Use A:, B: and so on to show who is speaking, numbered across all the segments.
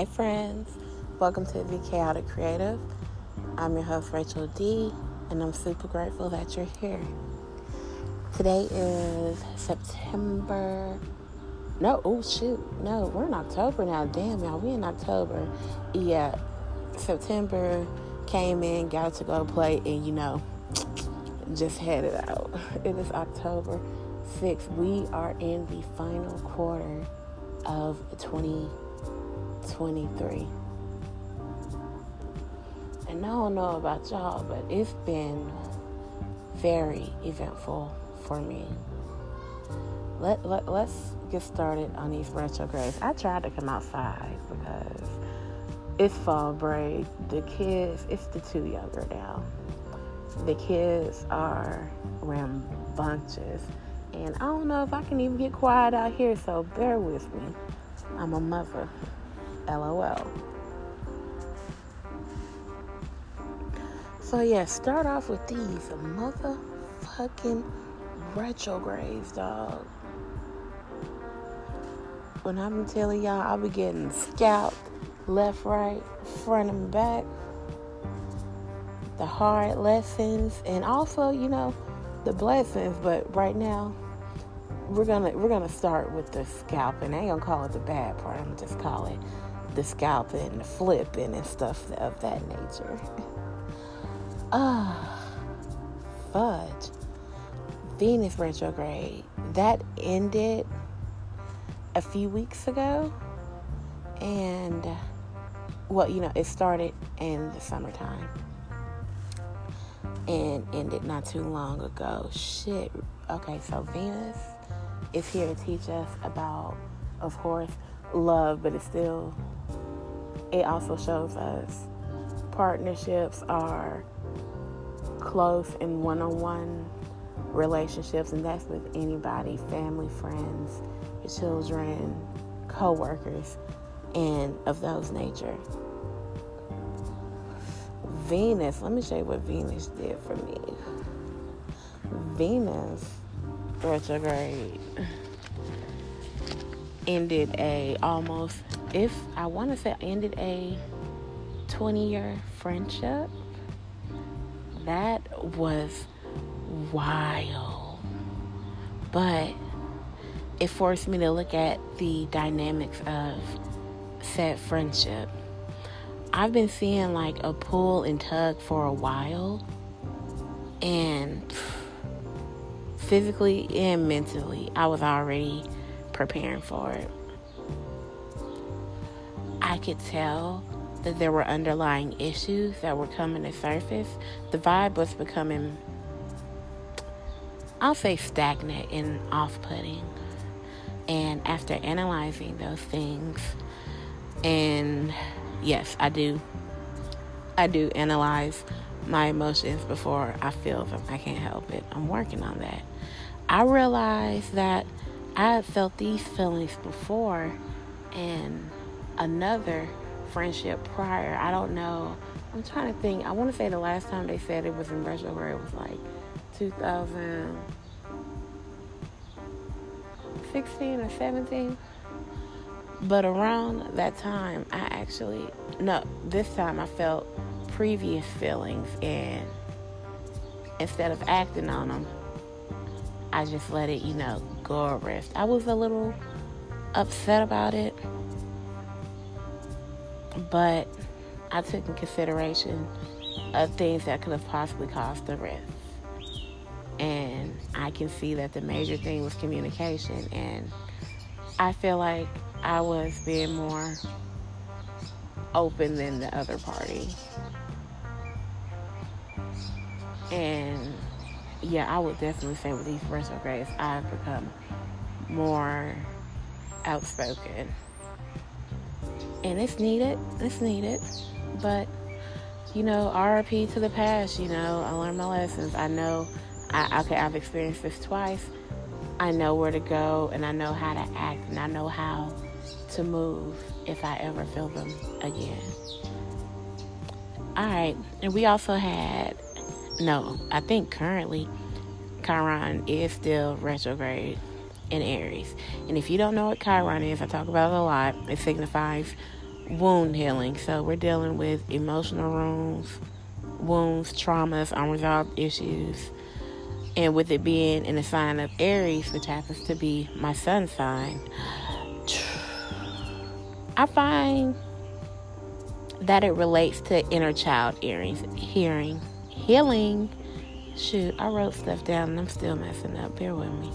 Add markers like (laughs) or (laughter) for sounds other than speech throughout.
A: Hey, friends. Welcome to the Chaotic Creative. I'm your host, Rachel D, and I'm super grateful that you're here. Today is September. No, oh shoot. No, we're in October now. Damn, y'all. We in October. Yeah, September came in, got to go play, and you know, just headed out. (laughs) It is October 6th. We are in the final quarter of 2023. And I don't know about y'all, but it's been very eventful for me. Let, let, let's get started on these retrogrades. I tried to come outside because it's fall break. The kids, it's the two younger now. The kids are rambunctious. And I don't know if I can even get quiet out here, so bear with me. I'm a mother. LOL. So, yeah, start off with these motherfucking retrogrades, dog. When I'm telling y'all, I'll be getting scalped left, right, front, and back. The hard lessons, and also, you know, the blessings. But right now, we're gonna we're gonna start with the scalping. I ain't gonna call it the bad part. I'm gonna just call it the scalping, and the flipping, and stuff of that nature. (laughs) Ah, fudge. Venus retrograde that ended a few weeks ago, and well, you know, it started in the summertime and ended not too long ago. Shit. Okay, so Venus is here to teach us about, of course, love, but it's still, it also shows us partnerships are close and one on one relationships, and that's with anybody family, friends, your children, co workers, and of those nature. Venus, let me show you what Venus did for me. Venus retrograde ended a almost if I want to say ended a 20 year friendship. That was wild. But it forced me to look at the dynamics of said friendship I've been seeing like a pull and tug for a while, and physically and mentally, I was already preparing for it. I could tell that there were underlying issues that were coming to surface. The vibe was becoming, I'll say, stagnant and off putting. And after analyzing those things and yes, I do. I do analyze my emotions before I feel them. I can't help it. I'm working on that. I realized that I had felt these feelings before and another friendship prior. I don't know. I'm trying to think. I want to say the last time they said it was in retrograde was like 2016 or 17. But around that time, I actually, no, this time I felt previous feelings, and instead of acting on them, I just let it, you know, go rest. I was a little upset about it, but I took in consideration of things that could have possibly caused the rift. And I can see that the major thing was communication, and I feel like I was being more open than the other party. And yeah, I would definitely say with these retrogrades, I've become more outspoken. And it's needed. It's needed. But, you know, RP to the past, you know, I learned my lessons. I know, I, okay, I've experienced this twice. I know where to go and I know how to act and I know how to move if I ever feel them again. All right, and we also had no, I think currently Chiron is still retrograde in Aries. And if you don't know what Chiron is, I talk about it a lot. It signifies wound healing. So we're dealing with emotional wounds, wounds, traumas, unresolved issues. And with it being in the sign of Aries, which happens to be my sun sign, I find that it relates to inner child earrings, hearing, healing. Shoot, I wrote stuff down and I'm still messing up. Bear with me.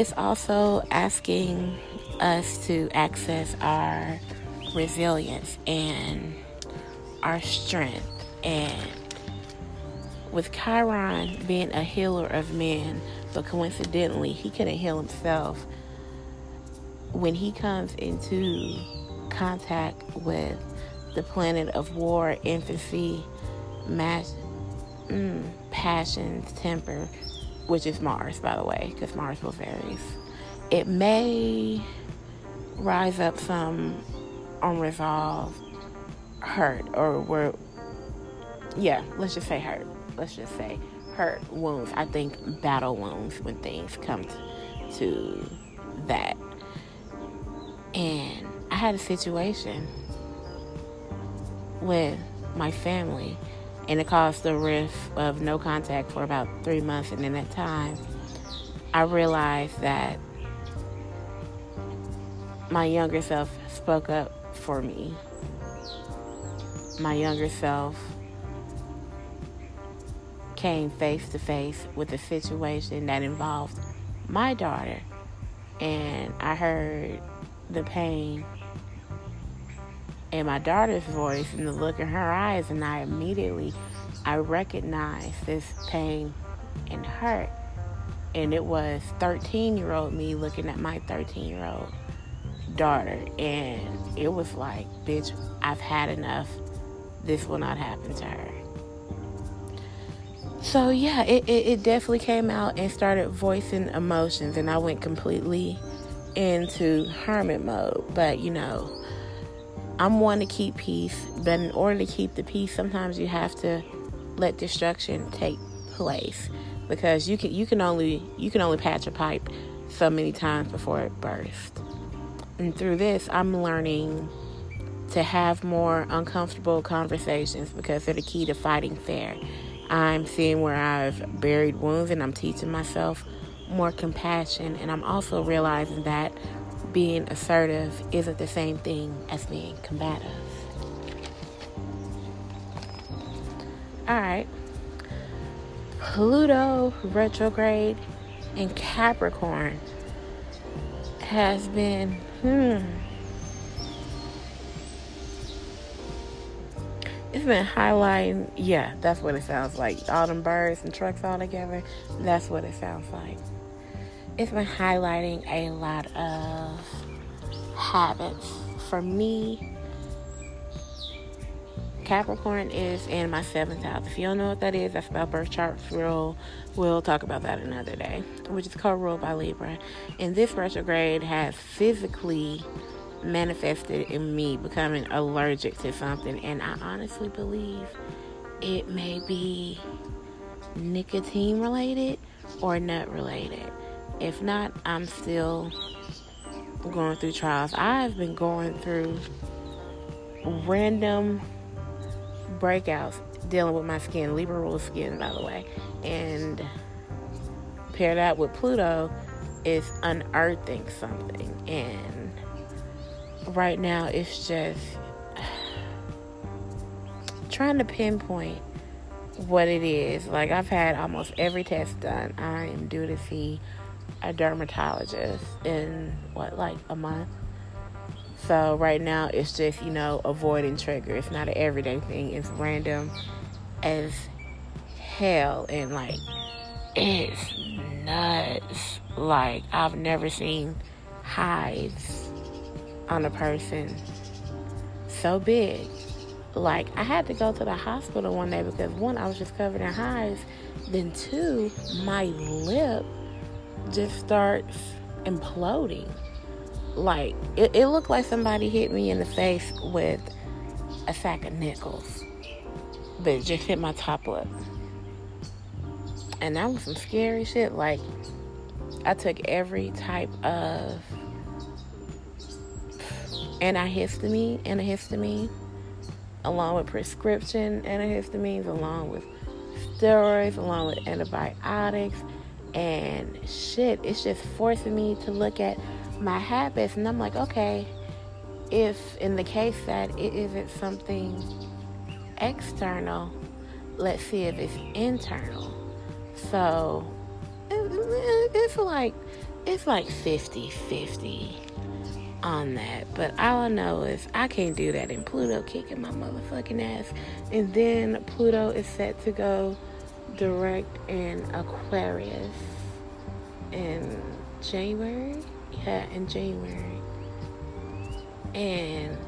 A: It's also asking us to access our resilience and our strength. And with Chiron being a healer of men, but coincidentally, he couldn't heal himself. When he comes into contact with the planet of war, infancy, mass, mm, passions, temper, which is Mars, by the way, because Mars rules Aries. It may rise up some unresolved hurt or were yeah let's just say hurt. Let's just say hurt wounds. I think battle wounds when things come to that. And i had a situation with my family and it caused the rift of no contact for about three months and in that time i realized that my younger self spoke up for me. My younger self came face to face with a situation that involved my daughter, and I heard the pain in my daughter's voice and the look in her eyes, and I immediately I recognized this pain and hurt. And it was 13 year old me looking at my 13 year old daughter. And it was like, bitch, I've had enough. This will not happen to her. So, yeah, it, it, it definitely came out and started voicing emotions. And I went completely into hermit mode. But, you know, I'm one to keep peace. But in order to keep the peace, sometimes you have to let destruction take place because you can you can only you can only patch a pipe so many times before it bursts. And through this, I'm learning to have more uncomfortable conversations because they're the key to fighting fair. I'm seeing where I've buried wounds and I'm teaching myself more compassion. And I'm also realizing that being assertive isn't the same thing as being combative. All right. Pluto retrograde in Capricorn has been Hmm. It's been highlighting, yeah, that's what it sounds like. All them birds and trucks all together, that's what it sounds like. It's been highlighting a lot of habits. For me, Capricorn is in my seventh house. If you don't know what that is, that's about birth charts. We'll, we'll talk about that another day, which is co-ruled by Libra. And this retrograde has physically manifested in me becoming allergic to something. And I honestly believe it may be nicotine related or nut related. If not, I'm still going through trials. I've been going through random breakouts dealing with my skin, Libra rule skin, by the way. And pair that with Pluto is unearthing something. And right now it's just trying to pinpoint what it is. Like I've had almost every test done. I am due to see a dermatologist in what like a month. So right now it's just, you know, avoiding trigger. It's not an everyday thing. It's random as hell and like it's nuts. Like I've never seen hives on a person so big. Like I had to go to the hospital one day because one, I was just covered in hives. Then two, my lip just starts imploding. Like it, it looked like somebody hit me in the face with a sack of nickels but it just hit my top lip and that was some scary shit. Like i took every type of antihistamine, antihistamine, along with prescription antihistamines, along with steroids, along with antibiotics, and shit. It's just forcing me to look at my habits, and I'm like, okay, if in the case that it isn't something external, let's see if it's internal. So it's like it's like 50 50 on that. But all I know is I can't do that. And Pluto kicking my motherfucking ass. And then Pluto is set to go direct in Aquarius in January. Yeah, in January. And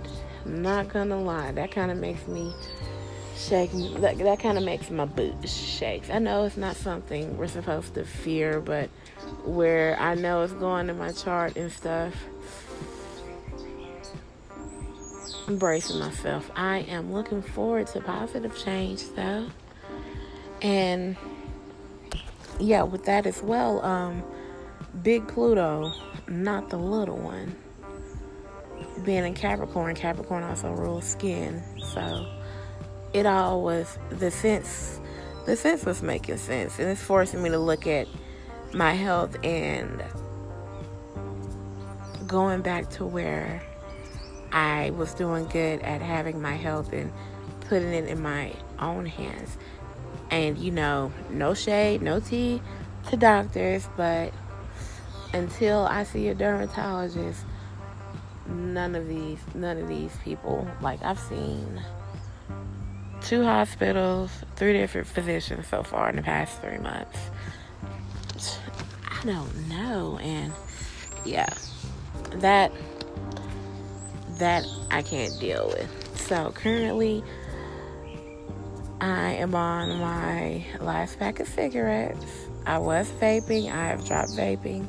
A: not gonna lie, that kind of makes me shake. That, that kind of makes my boot shake. I know it's not something we're supposed to fear, but where I know it's going in my chart and stuff, embracing myself. I am looking forward to positive change, though. And yeah, with that as well, um, Big Pluto, not the little one. Being in Capricorn, Capricorn also rules skin, so it all was the sense. The sense was making sense, and it's forcing me to look at my health and going back to where I was doing good at having my health and putting it in my own hands. And you know, no shade, no tea to doctors, but until I see a dermatologist, none of these none of these people like I've seen two hospitals, three different physicians so far in the past three months. I don't know, and yeah, that that I can't deal with. So currently, I am on my last pack of cigarettes. I was vaping. I have dropped vaping.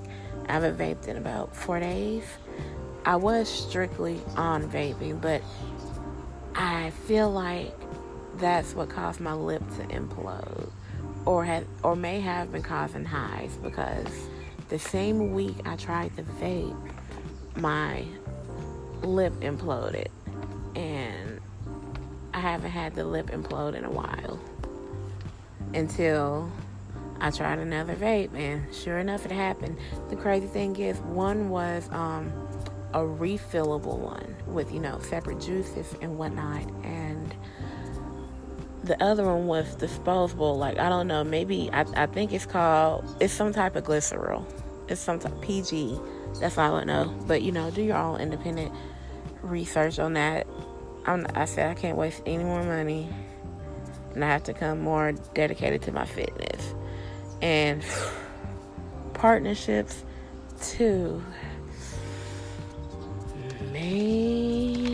A: I haven't vaped in about four days. I was strictly on vaping, but I feel like that's what caused my lip to implode or had or may have been causing highs because the same week I tried to vape my lip imploded and I haven't had the lip implode in a while until I tried another vape and sure enough it happened. The crazy thing is one was um, a refillable one with you know separate juices and whatnot and the other one was disposable. Like I don't know, maybe I, I think it's called it's some type of glycerol. It's some type PG. That's all I know. But you know, do your own independent research on that. I'm, I said I can't waste any more money, and I have to come more dedicated to my fitness and (sighs) partnerships too. Man.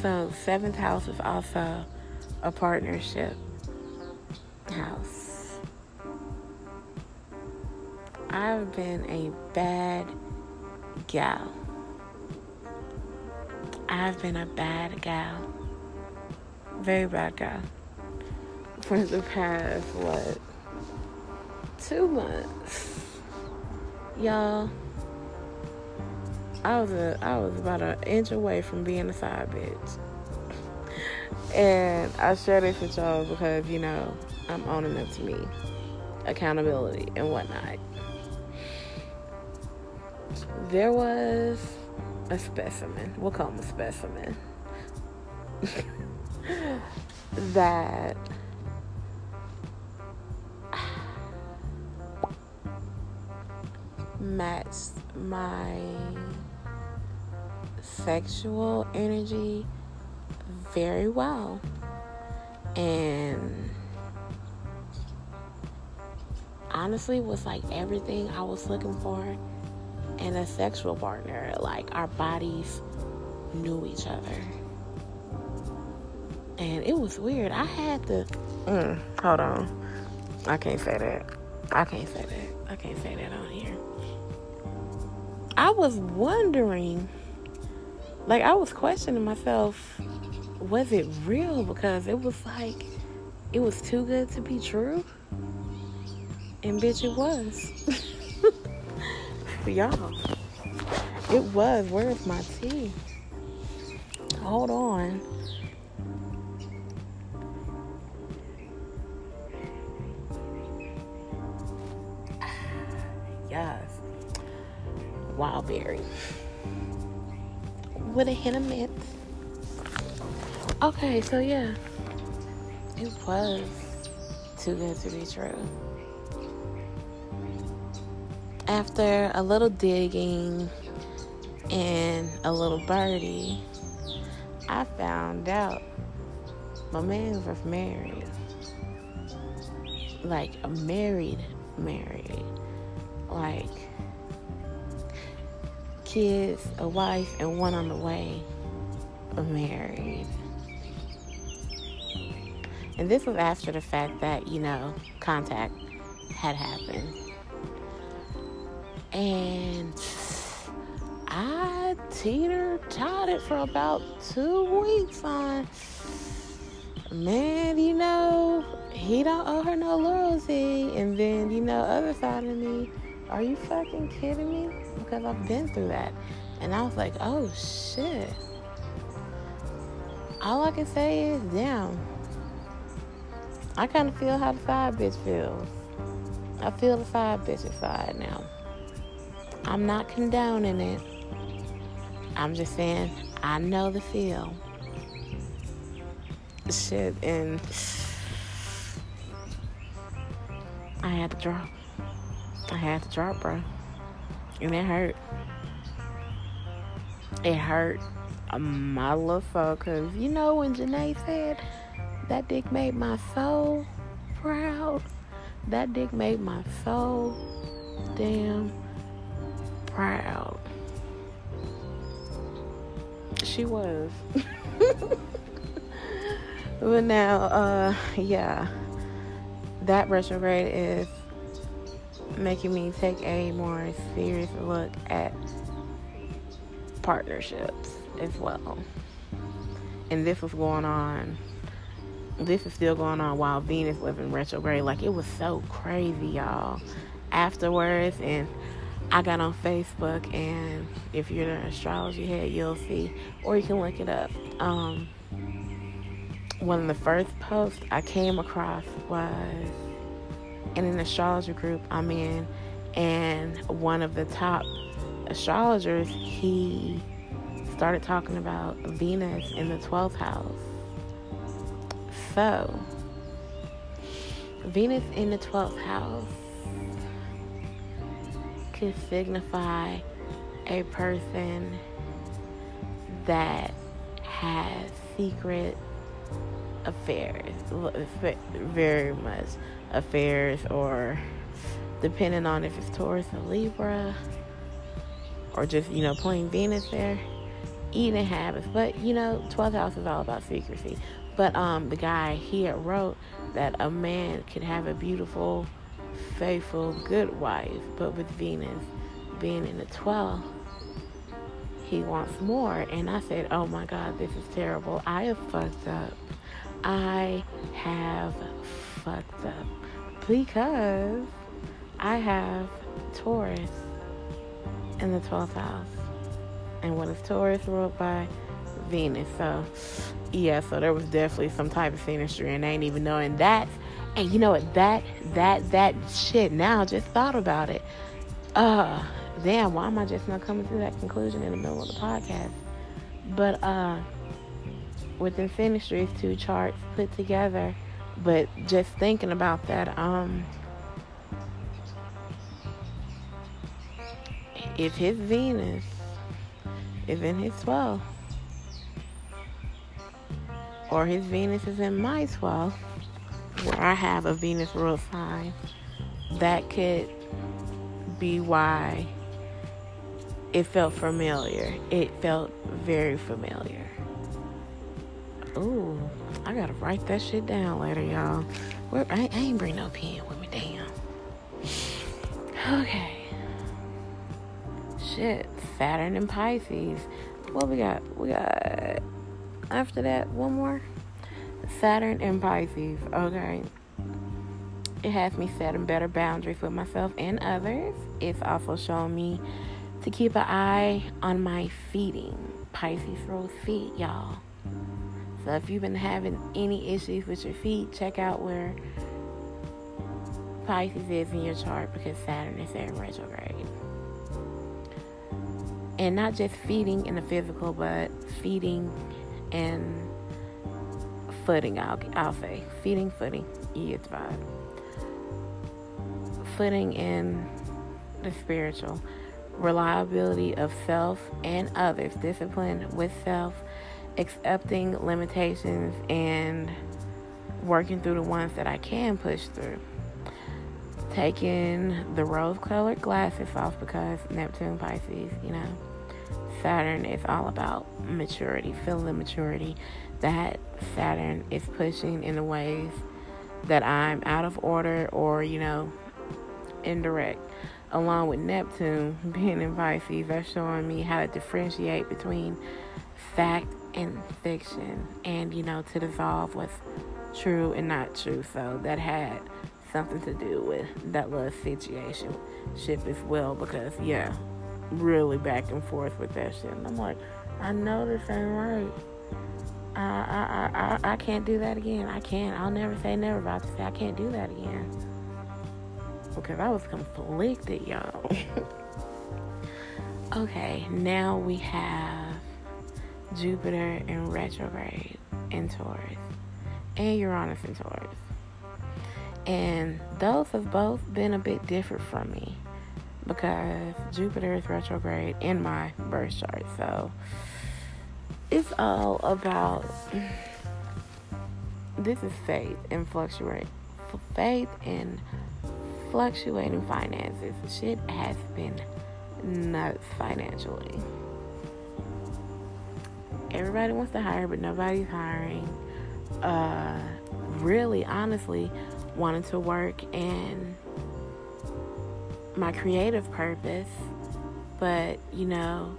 A: So, seventh house is also a partnership house. I've been a bad gal. I've been a bad gal. Very bad gal. For the past, what, two months. Y'all I was a, I was about an inch away from being a side bitch. And I share this with y'all because, you know, I'm owning up to me. Accountability and whatnot. There was a specimen, we'll call him a specimen, (laughs) that matched my sexual energy very well. And honestly was like everything I was looking for in a sexual partner. Like our bodies knew each other. And it was weird. I had to mm, hold on. I can't say that. I can't say that. I can't say that on here. I was wondering like I was questioning myself, was it real? Because it was like it was too good to be true. And bitch it was. (laughs) Y'all. It was. Where's my tea? Hold on. yes. Wild berry. With a hint of mint. Okay, so yeah. It was too good to be true. After a little digging and a little birdie, I found out my man was married. Like a married, married. Like kids, a wife, and one on the way married. And this was after the fact that, you know, contact had happened. And I teeter totted for about two weeks on, man, you know, he don't owe her no loyalty. And then, you know, other side of me, are you fucking kidding me? Because I've been through that. And I was like, oh shit. All I can say is, damn I kind of feel how the side bitch feels. I feel the side bitch side now. I'm not condoning it. I'm just saying I know the feel. Shit, and I had to drop. I had to drop, bro. And it hurt. It hurt my little motherfucker. Cause you know when Janae said that dick made my soul proud. That dick made my soul damn proud. She was. (laughs) but now, uh, yeah, that retrograde is making me take a more serious look at partnerships as well. And this was going on this is still going on while Venus was in retrograde. Like it was so crazy, y'all. Afterwards, and I got on Facebook, and if you're an astrology head, you'll see, or you can look it up. Um, one of the first posts I came across was in an astrology group I'm in, and one of the top astrologers he started talking about Venus in the 12th house so, Venus in the 12th house could signify a person that has secret affairs, very much affairs, or depending on if it's Taurus or Libra, or just, you know, plain Venus there, eating habits. But, you know, 12th house is all about secrecy. But um, the guy here wrote that a man could have a beautiful, faithful, good wife, but with Venus being in the 12th, he wants more. And I said, Oh my God, this is terrible. I have fucked up. I have fucked up because I have Taurus in the 12th house. And what is Taurus ruled by? Venus. So yeah, so there was definitely some type of synastry and I ain't even knowing that. And you know what? That that that shit. Now just thought about it. Uh, damn. Why am I just not coming to that conclusion in the middle of the podcast? But uh, with synastries, two charts put together. But just thinking about that, um, if his Venus is in his 12 or his Venus is in my 12, where I have a Venus rule sign, that could be why it felt familiar. It felt very familiar. Ooh, I gotta write that shit down later, y'all. Where I, I ain't bring no pen with me, damn. Okay. Shit, Saturn and Pisces. What we got? We got after that, one more Saturn and Pisces. Okay. It has me setting better boundaries with myself and others. It's also showing me to keep an eye on my feeding. Pisces rules feet, y'all. So if you've been having any issues with your feet, check out where Pisces is in your chart because Saturn is in retrograde. And not just feeding in the physical, but feeding and footing, I'll, I'll say. Feeding, footing. Get the vibe. Footing in the spiritual. Reliability of self and others. Discipline with self. Accepting limitations and working through the ones that I can push through. Taking the rose colored glasses off because Neptune, Pisces, you know. Saturn is all about maturity, feeling maturity that Saturn is pushing in the ways that I'm out of order or, you know, indirect. Along with Neptune being in Pisces, that's showing me how to differentiate between fact and fiction and, you know, to dissolve what's true and not true. So that had something to do with that little situation ship as well because, yeah, really back and forth with that shit. And I'm like, I know this ain't right. I, I, I, I can't do that again. I can't. I'll never say never about to say I can't do that again. Because I was conflicted, y'all. (laughs) okay, now we have Jupiter in retrograde in Taurus and Uranus in Taurus. And those have both been a bit different from me because Jupiter is retrograde in my birth chart. So it's all about this is faith and fluctuate faith and fluctuating finances. Shit has been nuts financially. Everybody wants to hire, but nobody's hiring. Uh, really, honestly, wanting to work in my creative purpose, but you know,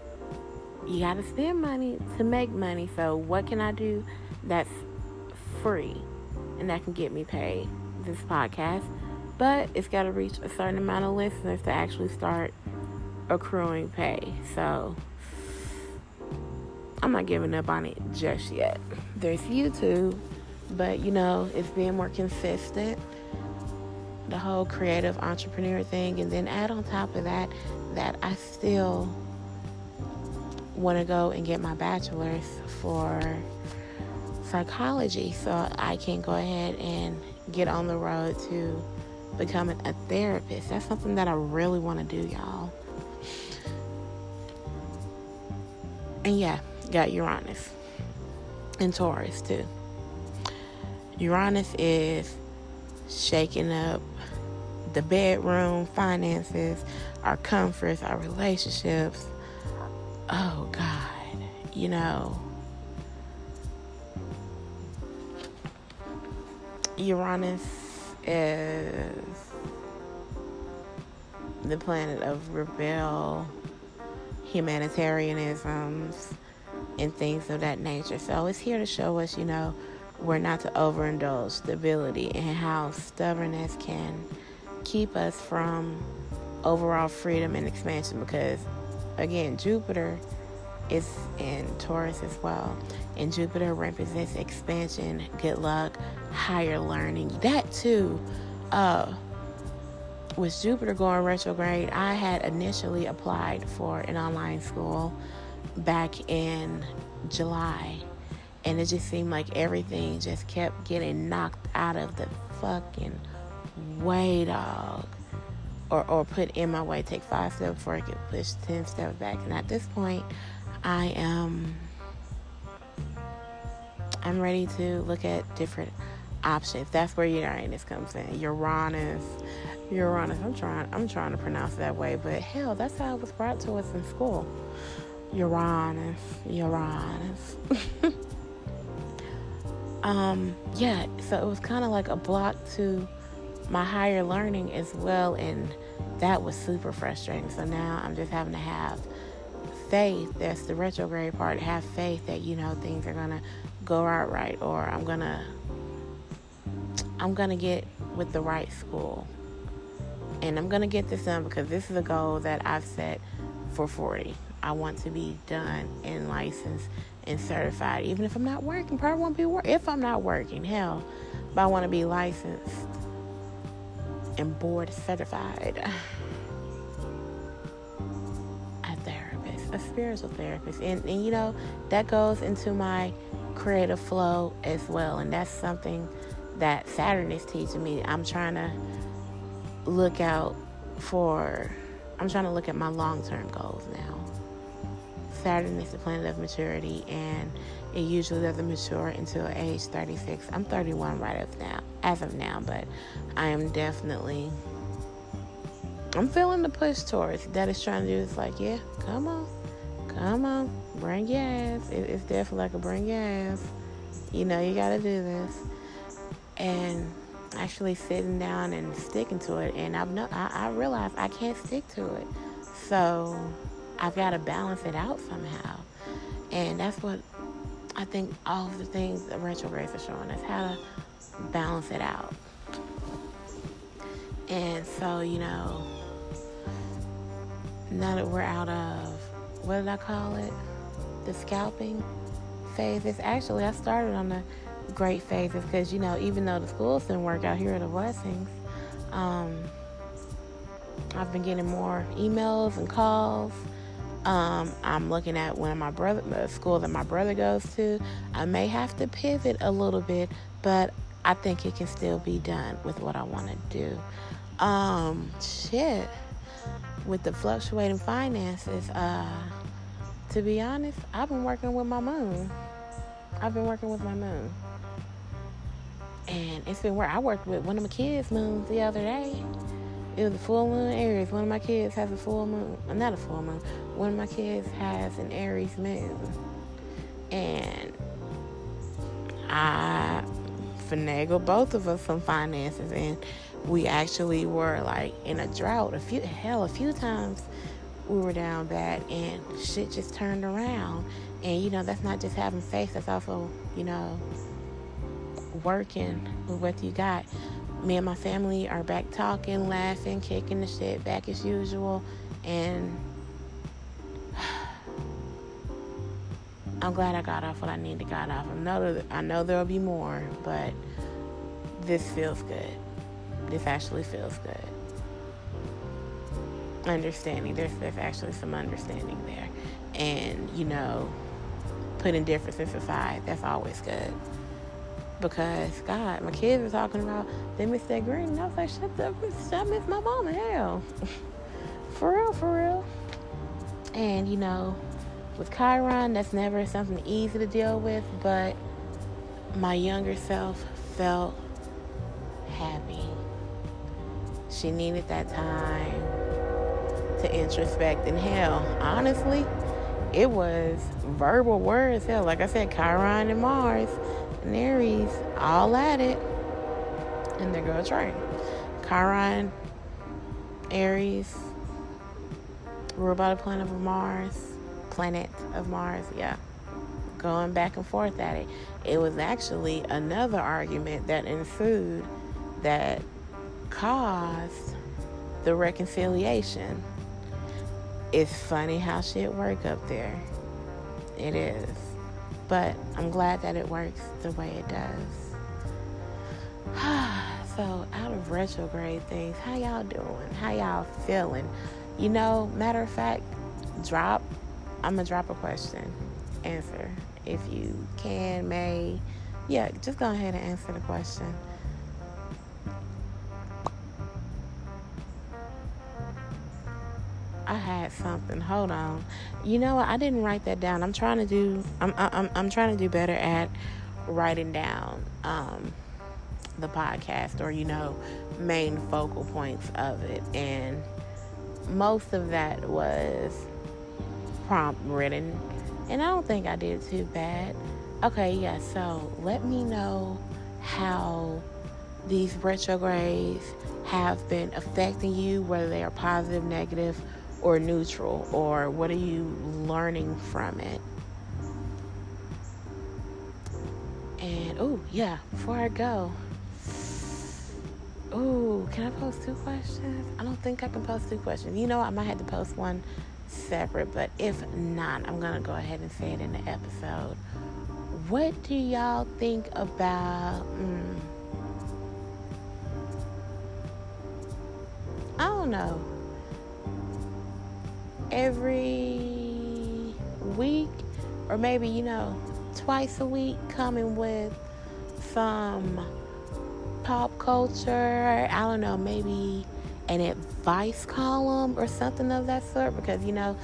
A: you got to spend money to make money. So, what can I do that's free and that can get me paid? This podcast, but it's got to reach a certain amount of listeners to actually start accruing pay. So, I'm not giving up on it just yet. There's YouTube, but you know, it's being more consistent. The whole creative entrepreneur thing, and then add on top of that that I still want to go and get my bachelor's for psychology so I can go ahead and get on the road to becoming a therapist. That's something that I really want to do, y'all. And yeah, got Uranus and Taurus too. Uranus is shaking up the bedroom, finances, our comforts, our relationships, oh God, you know, Uranus is the planet of rebel, humanitarianisms, and things of that nature. So it's here to show us, you know, we're not to overindulge stability and how stubbornness can keep us from overall freedom and expansion because again, Jupiter is in Taurus as well. And Jupiter represents expansion, good luck, higher learning. That too, uh, with Jupiter going retrograde, I had initially applied for an online school back in July. And it just seemed like everything just kept getting knocked out of the fucking way, dog or, or put in my way. Take five steps before I get push ten steps back. And at this point, I am I'm ready to look at different options. That's where Uranus comes in. Uranus, Uranus. I'm trying. I'm trying to pronounce that way, but hell, that's how it was brought to us in school. Uranus, Uranus. (laughs) um, yeah. So it was kind of like a block to my higher learning as well and that was super frustrating so now i'm just having to have faith that's the retrograde part have faith that you know things are gonna go out right or i'm gonna i'm gonna get with the right school and i'm gonna get this done because this is a goal that i've set for 40. I want to be done and licensed and certified. Even if I'm not working, probably won't be working. If I'm not working, hell, but I want to be licensed and board certified. A therapist, a spiritual therapist. And, and you know, that goes into my creative flow as well. And that's something that Saturn is teaching me. I'm trying to look out for, I'm trying to look at my long term goals now. Saturn is the planet of maturity, and it usually doesn't mature until age 36. I'm 31 right as now, as of now, but I am definitely, I'm feeling the push towards that. Is trying to do It's like, yeah, come on, come on, bring your ass. It, it's definitely like a bring your ass. You know, you got to do this, and actually sitting down and sticking to it. And I've no, I, I realize I can't stick to it, so I've got to balance it out somehow. And that's what I think all of the things that retrogrades are showing us how to balance it out. And so, you know, now that we're out of what did I call it? The scalping phase. It's Actually, I started on the great phases because, you know, even though the schools didn't work out, here are the blessings. Um, I've been getting more emails and calls um, I'm looking at one of my brother, the school that my brother goes to. I may have to pivot a little bit, but I think it can still be done with what I want to do. Um, shit, with the fluctuating finances, uh, to be honest, I've been working with my moon. I've been working with my moon. And it's been where I worked with one of my kids' moons the other day. It was a full moon Aries. One of my kids has a full moon. Not a full moon. One of my kids has an Aries moon. And I finagled both of us some finances and we actually were like in a drought a few hell a few times we were down bad and shit just turned around and you know that's not just having faith that's also you know working with what you got me and my family are back talking, laughing, kicking the shit back as usual, and (sighs) I'm glad I got off what I need to got off. I know that, I know there'll be more, but this feels good. This actually feels good. Understanding there's there's actually some understanding there, and you know, putting differences aside. That's always good because God, my kids were talking about they miss that green, and I was like, shut up, I miss my mama, hell, (laughs) for real, for real. And you know, with Chiron, that's never something easy to deal with, but my younger self felt happy. She needed that time to introspect. And hell, honestly, it was verbal words. Hell, like I said, Chiron and Mars and Aries all at it. And they're train. Chiron, Aries, ruled by planet of Mars, planet of Mars, yeah. Going back and forth at it. It was actually another argument that ensued that caused the reconciliation. It's funny how shit work up there. It is. But I'm glad that it works the way it does. (sighs) so, out of retrograde things, how y'all doing? How y'all feeling? You know, matter of fact, drop. I'm gonna drop a question. Answer if you can, may. Yeah, just go ahead and answer the question. Something. Hold on. You know what? I didn't write that down. I'm trying to do. I'm I'm I'm trying to do better at writing down um, the podcast or you know main focal points of it, and most of that was prompt written, and I don't think I did too bad. Okay, yeah. So let me know how these retrogrades have been affecting you, whether they are positive, negative or neutral or what are you learning from it and oh yeah before i go oh can i post two questions i don't think i can post two questions you know i might have to post one separate, but if not, I'm gonna go ahead and say it in the episode. What do y'all think about? Mm, I don't know. Every week, or maybe you know, twice a week, coming with some pop culture. I don't know, maybe an advice column or something of that sort because you know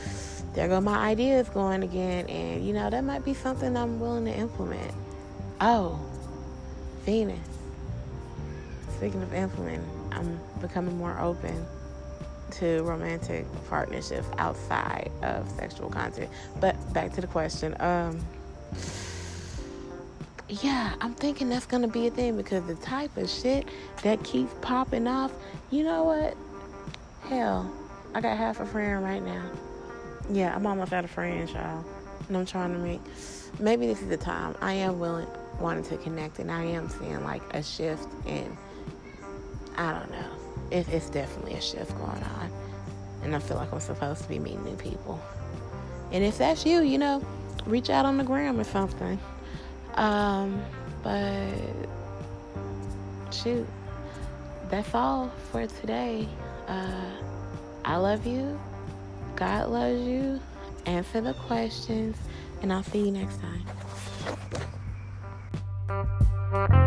A: there go my ideas going again and you know that might be something i'm willing to implement oh venus speaking of implementing i'm becoming more open to romantic partnerships outside of sexual content but back to the question um yeah, I'm thinking that's gonna be a thing because the type of shit that keeps popping off, you know what? Hell, I got half a friend right now. Yeah, I'm almost out of friends, y'all. And I'm trying to make maybe this is the time. I am willing wanting to connect and I am seeing like a shift in I don't know it, it's definitely a shift going on. And I feel like I'm supposed to be meeting new people. And if that's you, you know, reach out on the gram or something. Um, but shoot, that's all for today. Uh, I love you. God loves you. Answer the questions. And I'll see you next time.